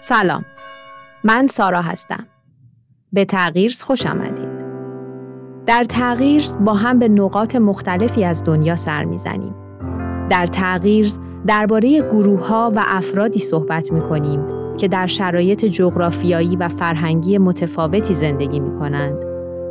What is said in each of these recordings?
سلام. من سارا هستم. به تغییر خوش آمدید. در تغییر با هم به نقاط مختلفی از دنیا سر می‌زنیم. در تغییر درباره گروه ها و افرادی صحبت می کنیم که در شرایط جغرافیایی و فرهنگی متفاوتی زندگی می کنند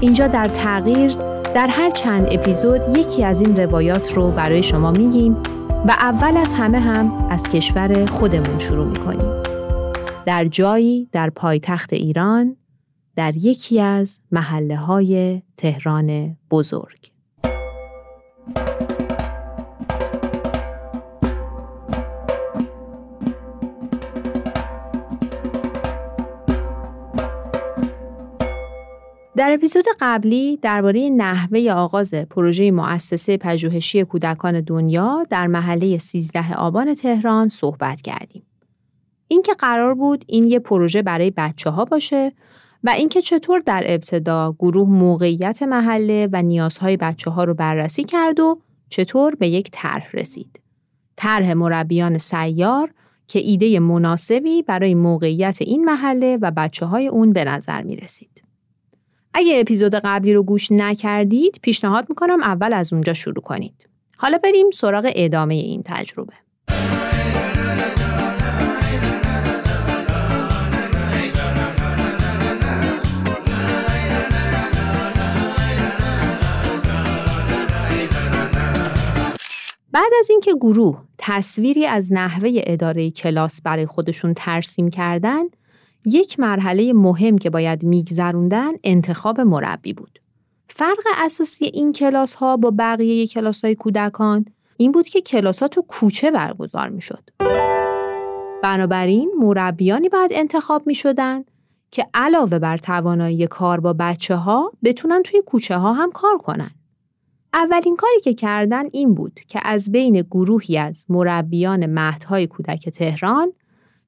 اینجا در تغییر در هر چند اپیزود یکی از این روایات رو برای شما میگیم و اول از همه هم از کشور خودمون شروع می‌کنیم. در جایی در پایتخت ایران در یکی از محله های تهران بزرگ. در اپیزود قبلی درباره نحوه آغاز پروژه مؤسسه پژوهشی کودکان دنیا در محله 13 آبان تهران صحبت کردیم. اینکه قرار بود این یه پروژه برای بچه ها باشه و اینکه چطور در ابتدا گروه موقعیت محله و نیازهای بچه ها رو بررسی کرد و چطور به یک طرح رسید. طرح مربیان سیار که ایده مناسبی برای موقعیت این محله و بچه های اون به نظر می رسید. اگه اپیزود قبلی رو گوش نکردید پیشنهاد می‌کنم اول از اونجا شروع کنید. حالا بریم سراغ ادامه این تجربه. بعد از اینکه گروه تصویری از نحوه اداره کلاس برای خودشون ترسیم کردن، یک مرحله مهم که باید میگذروندن انتخاب مربی بود. فرق اساسی این کلاس ها با بقیه کلاس های کودکان این بود که کلاس ها تو کوچه برگزار می شد. بنابراین مربیانی باید انتخاب می شدن که علاوه بر توانایی کار با بچه ها بتونن توی کوچه ها هم کار کنن. اولین کاری که کردن این بود که از بین گروهی از مربیان مهدهای کودک تهران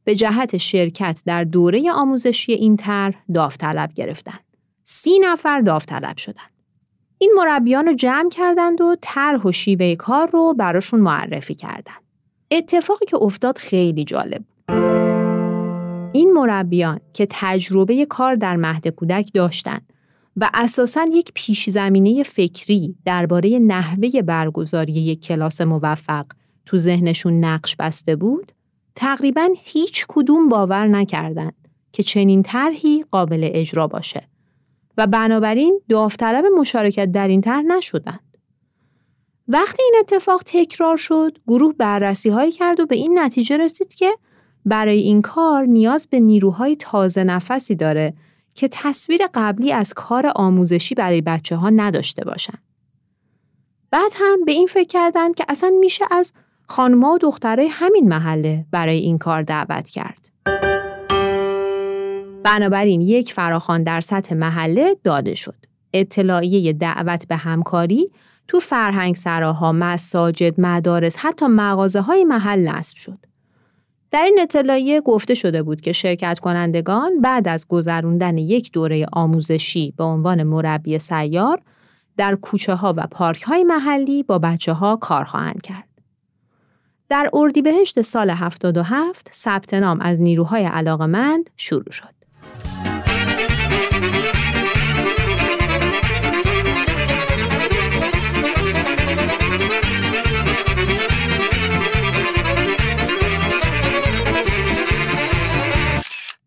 به جهت شرکت در دوره آموزشی این طرح داوطلب گرفتند. سی نفر داوطلب شدند. این مربیان رو جمع کردند و طرح و شیوه کار رو براشون معرفی کردند. اتفاقی که افتاد خیلی جالب. این مربیان که تجربه کار در مهد کودک داشتند و اساساً یک پیش زمینه فکری درباره نحوه برگزاری یک کلاس موفق تو ذهنشون نقش بسته بود، تقریبا هیچ کدوم باور نکردند که چنین طرحی قابل اجرا باشه و بنابراین داوطلب مشارکت در این طرح نشدند. وقتی این اتفاق تکرار شد، گروه بررسی هایی کرد و به این نتیجه رسید که برای این کار نیاز به نیروهای تازه نفسی داره که تصویر قبلی از کار آموزشی برای بچه ها نداشته باشند. بعد هم به این فکر کردند که اصلا میشه از خانمها و دخترای همین محله برای این کار دعوت کرد. بنابراین یک فراخان در سطح محله داده شد. اطلاعیه دعوت به همکاری تو فرهنگ سراها، مساجد، مدارس، حتی مغازه های محل نصب شد. در این اطلاعیه گفته شده بود که شرکت کنندگان بعد از گذروندن یک دوره آموزشی به عنوان مربی سیار در کوچه ها و پارک های محلی با بچه ها کار خواهند کرد. در اردیبهشت سال 77 ثبت نام از نیروهای علاقمند شروع شد.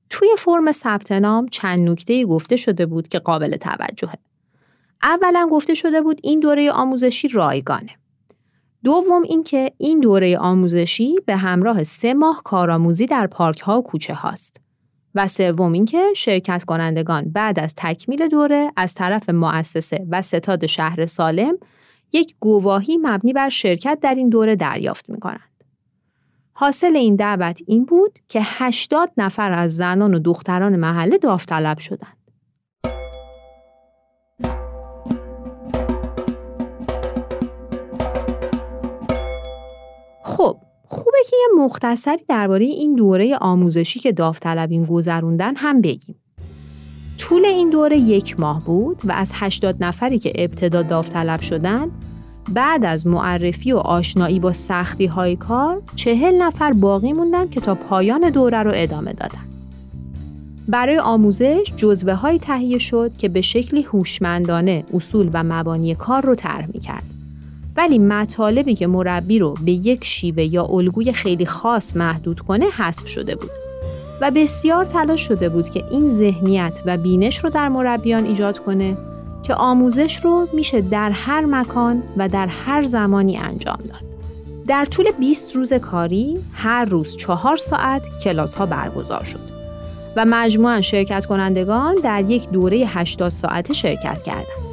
توی فرم ثبت نام چند نکته گفته شده بود که قابل توجهه. اولا گفته شده بود این دوره آموزشی رایگانه. دوم اینکه این دوره آموزشی به همراه سه ماه کارآموزی در پارک ها و کوچه هاست. و سوم اینکه شرکت کنندگان بعد از تکمیل دوره از طرف مؤسسه و ستاد شهر سالم یک گواهی مبنی بر شرکت در این دوره دریافت می کنند. حاصل این دعوت این بود که 80 نفر از زنان و دختران محله داوطلب شدند. یه مختصری درباره این دوره آموزشی که داوطلبین گذروندن هم بگیم. طول این دوره یک ماه بود و از 80 نفری که ابتدا داوطلب شدن بعد از معرفی و آشنایی با سختی های کار چهل نفر باقی موندن که تا پایان دوره رو ادامه دادن. برای آموزش جزوه های تهیه شد که به شکلی هوشمندانه اصول و مبانی کار رو طرح می کرد. ولی مطالبی که مربی رو به یک شیوه یا الگوی خیلی خاص محدود کنه حذف شده بود. و بسیار تلاش شده بود که این ذهنیت و بینش رو در مربیان ایجاد کنه که آموزش رو میشه در هر مکان و در هر زمانی انجام داد. در طول 20 روز کاری هر روز چهار ساعت کلاس ها برگزار شد و مجموعا شرکت کنندگان در یک دوره 80 ساعته شرکت کردند.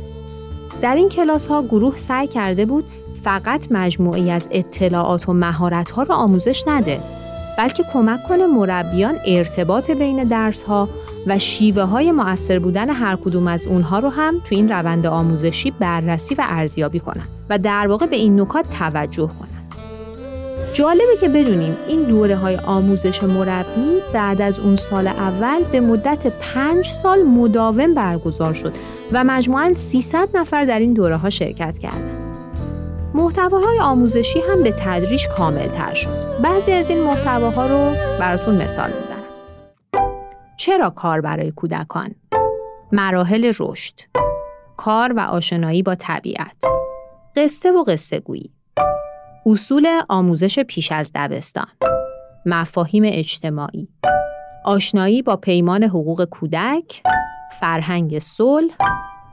در این کلاس ها گروه سعی کرده بود فقط مجموعی از اطلاعات و مهارت ها را آموزش نده بلکه کمک کنه مربیان ارتباط بین درس ها و شیوه های مؤثر بودن هر کدوم از اونها رو هم تو این روند آموزشی بررسی و ارزیابی کنن و در واقع به این نکات توجه کنن. جالبه که بدونیم این دوره های آموزش مربی بعد از اون سال اول به مدت پنج سال مداوم برگزار شد و مجموعاً 300 نفر در این دوره ها شرکت کردند. محتواهای آموزشی هم به تدریج کامل تر شد. بعضی از این محتواها رو براتون مثال می‌زنم. چرا کار برای کودکان؟ مراحل رشد کار و آشنایی با طبیعت قصه و قصه گویی اصول آموزش پیش از دبستان مفاهیم اجتماعی آشنایی با پیمان حقوق کودک فرهنگ صلح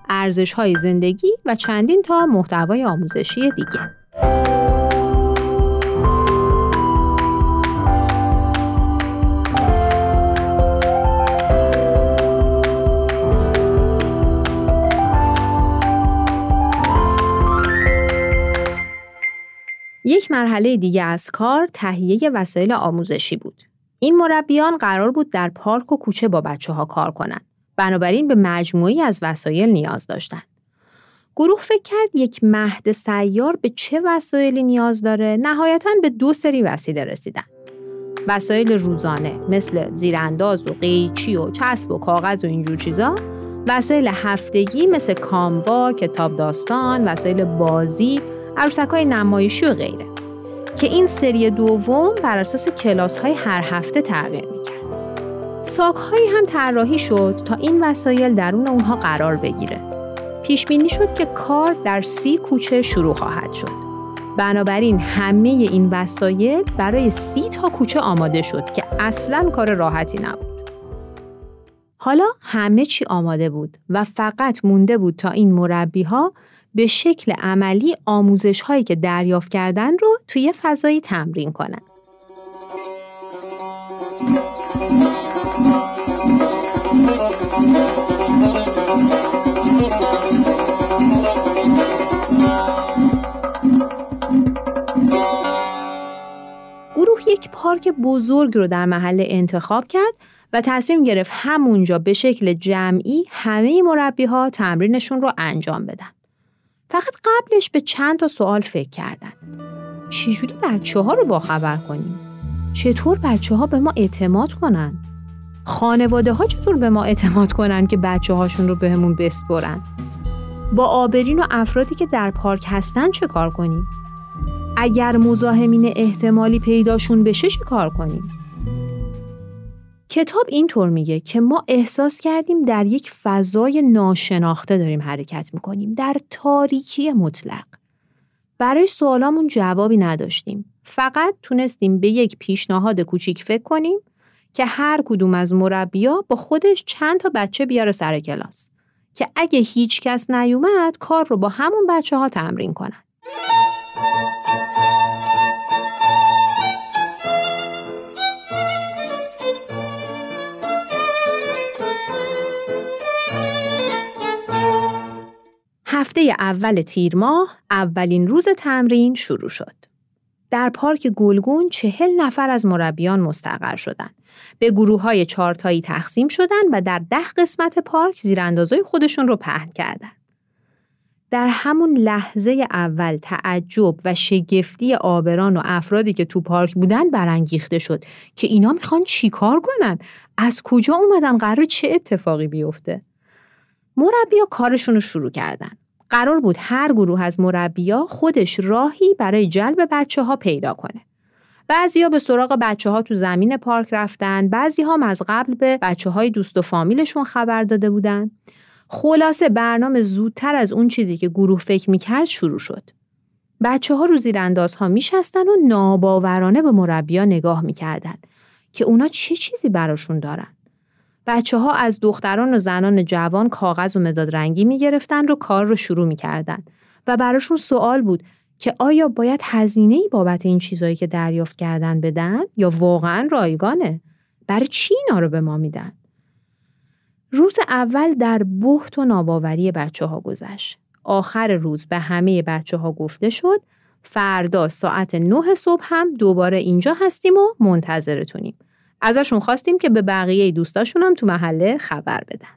ارزش‌های زندگی و چندین تا محتوای آموزشی دیگه یک مرحله دیگه از کار تهیه وسایل آموزشی بود. این مربیان قرار بود در پارک و کوچه با بچه ها کار کنند. بنابراین به مجموعی از وسایل نیاز داشتند. گروه فکر کرد یک مهد سیار به چه وسایلی نیاز داره نهایتا به دو سری وسیله رسیدن. وسایل روزانه مثل زیرانداز و قیچی و چسب و کاغذ و اینجور چیزا وسایل هفتگی مثل کاموا، کتاب داستان، وسایل بازی عروسک های نمایشی و غیره که این سری دوم بر اساس کلاس های هر هفته تغییر می‌کرد. ساک هایی هم طراحی شد تا این وسایل درون اونها قرار بگیره. پیش بینی شد که کار در سی کوچه شروع خواهد شد. بنابراین همه این وسایل برای سی تا کوچه آماده شد که اصلا کار راحتی نبود. حالا همه چی آماده بود و فقط مونده بود تا این مربی ها به شکل عملی آموزش هایی که دریافت کردن رو توی فضایی تمرین کنن. گروه یک پارک بزرگ رو در محل انتخاب کرد و تصمیم گرفت همونجا به شکل جمعی همه مربی ها تمرینشون رو انجام بدن. فقط قبلش به چند تا سوال فکر کردن. چجوری بچه ها رو باخبر کنیم؟ چطور بچه ها به ما اعتماد کنن؟ خانواده ها چطور به ما اعتماد کنن که بچه هاشون رو بهمون به بسپرن؟ با آبرین و افرادی که در پارک هستن چه کار کنیم؟ اگر مزاحمین احتمالی پیداشون بشه چه کار کنیم؟ کتاب اینطور میگه که ما احساس کردیم در یک فضای ناشناخته داریم حرکت می‌کنیم در تاریکی مطلق برای سوالامون جوابی نداشتیم فقط تونستیم به یک پیشنهاد کوچیک فکر کنیم که هر کدوم از مربیا با خودش چند تا بچه بیاره سر کلاس که اگه هیچ کس نیومد کار رو با همون بچه ها تمرین کنن. هفته اول تیر ماه اولین روز تمرین شروع شد. در پارک گلگون چهل نفر از مربیان مستقر شدند. به گروه های چارتایی تقسیم شدند و در ده قسمت پارک زیراندازای خودشون رو پهن کردند. در همون لحظه اول تعجب و شگفتی آبران و افرادی که تو پارک بودن برانگیخته شد که اینا می‌خوان چیکار کنن؟ از کجا اومدن؟ قرار چه اتفاقی بیفته؟ مربیا کارشون رو شروع کردن. قرار بود هر گروه از مربیا خودش راهی برای جلب بچه ها پیدا کنه. بعضی ها به سراغ بچه ها تو زمین پارک رفتن، بعضی ها از قبل به بچه های دوست و فامیلشون خبر داده بودن. خلاصه برنامه زودتر از اون چیزی که گروه فکر می‌کرد شروع شد. بچه ها رو ها میشستن و ناباورانه به مربیا نگاه می‌کردن که اونا چه چیزی براشون دارن. بچه ها از دختران و زنان جوان کاغذ و مداد رنگی می گرفتن و کار رو شروع می کردن و براشون سوال بود که آیا باید هزینه ای بابت این چیزایی که دریافت کردن بدن یا واقعا رایگانه؟ برای چی اینا رو به ما میدن؟ روز اول در بحت و ناباوری بچه ها گذشت. آخر روز به همه بچه ها گفته شد فردا ساعت نه صبح هم دوباره اینجا هستیم و منتظرتونیم. ازشون خواستیم که به بقیه دوستاشون هم تو محله خبر بدن.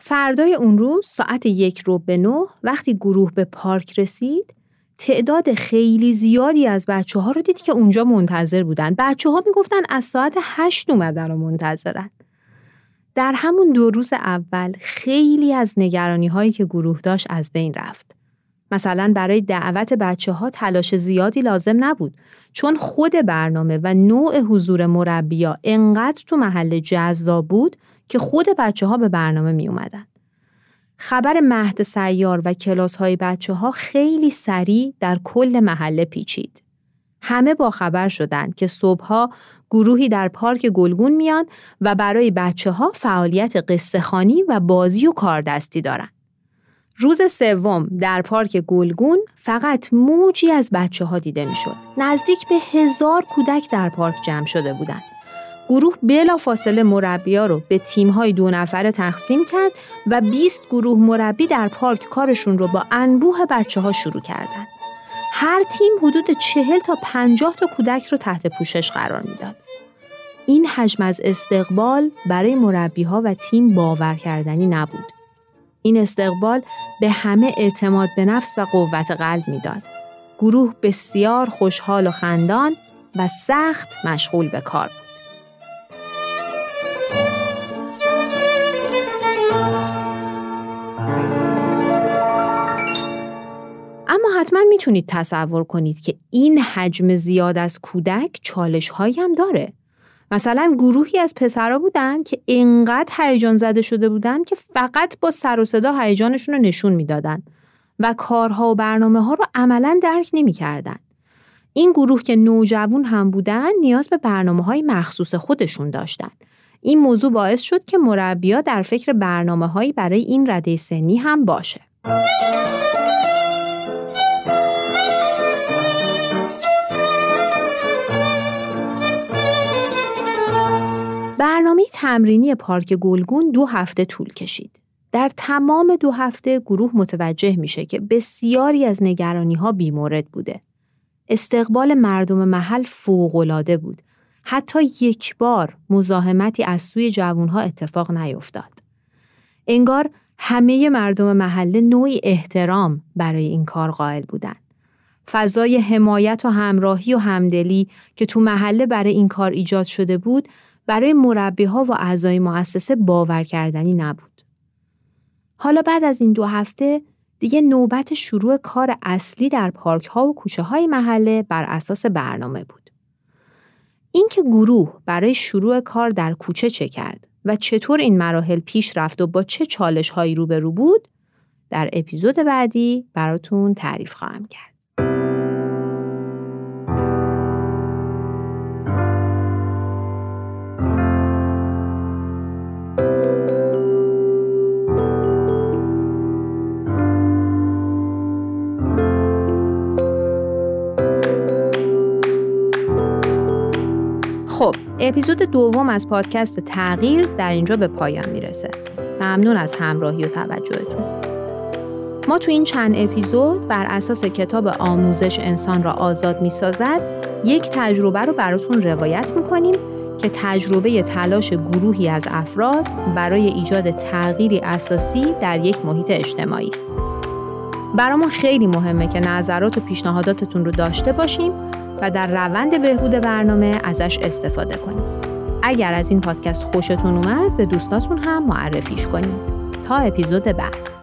فردای اون روز ساعت یک رو به نه وقتی گروه به پارک رسید تعداد خیلی زیادی از بچه ها رو دید که اونجا منتظر بودن. بچه ها می‌گفتن از ساعت هشت اومدن و منتظرن. در همون دو روز اول خیلی از نگرانی هایی که گروه داشت از بین رفت. مثلا برای دعوت بچه ها تلاش زیادی لازم نبود چون خود برنامه و نوع حضور مربیا انقدر تو محل جذاب بود که خود بچه ها به برنامه می اومدن. خبر مهد سیار و کلاس های بچه ها خیلی سریع در کل محله پیچید. همه با خبر شدند که صبحها گروهی در پارک گلگون میان و برای بچه ها فعالیت قصه و بازی و کاردستی دارن. روز سوم در پارک گلگون فقط موجی از بچه ها دیده می‌شد. نزدیک به هزار کودک در پارک جمع شده بودند. گروه بلا فاصله مربیا رو به تیم‌های دو نفره تقسیم کرد و 20 گروه مربی در پارک کارشون رو با انبوه بچه ها شروع کردند. هر تیم حدود چهل تا پنجاه تا کودک رو تحت پوشش قرار می‌داد. این حجم از استقبال برای مربی ها و تیم باور کردنی نبود. این استقبال به همه اعتماد به نفس و قوت قلب می‌داد. گروه بسیار خوشحال و خندان و سخت مشغول به کار بود. اما حتما می‌تونید تصور کنید که این حجم زیاد از کودک چالش هایی هم داره. مثلا گروهی از پسرا بودن که انقدر هیجان زده شده بودن که فقط با سر و صدا هیجانشون رو نشون می‌دادن و کارها و برنامه ها رو عملا درک نمی‌کردن. این گروه که نوجوان هم بودن نیاز به برنامه های مخصوص خودشون داشتن. این موضوع باعث شد که مربیا در فکر برنامه هایی برای این رده سنی هم باشه. برنامه تمرینی پارک گلگون دو هفته طول کشید. در تمام دو هفته گروه متوجه میشه که بسیاری از نگرانی ها بیمورد بوده. استقبال مردم محل فوقالعاده بود. حتی یک بار مزاحمتی از سوی جوانها اتفاق نیفتاد. انگار همه مردم محله نوعی احترام برای این کار قائل بودند. فضای حمایت و همراهی و همدلی که تو محله برای این کار ایجاد شده بود برای مربی ها و اعضای مؤسسه باور کردنی نبود. حالا بعد از این دو هفته دیگه نوبت شروع کار اصلی در پارک ها و کوچه های محله بر اساس برنامه بود. اینکه گروه برای شروع کار در کوچه چه کرد و چطور این مراحل پیش رفت و با چه چالش هایی روبرو بود در اپیزود بعدی براتون تعریف خواهم کرد. اپیزود دوم از پادکست تغییر در اینجا به پایان می‌رسه ممنون از همراهی و توجهتون. ما تو این چند اپیزود بر اساس کتاب آموزش انسان را آزاد می سازد یک تجربه رو براتون روایت می‌کنیم که تجربه تلاش گروهی از افراد برای ایجاد تغییری اساسی در یک محیط اجتماعی است. برامون خیلی مهمه که نظرات و پیشنهاداتتون رو داشته باشیم و در روند بهبود برنامه ازش استفاده کنیم. اگر از این پادکست خوشتون اومد به دوستاتون هم معرفیش کنید. تا اپیزود بعد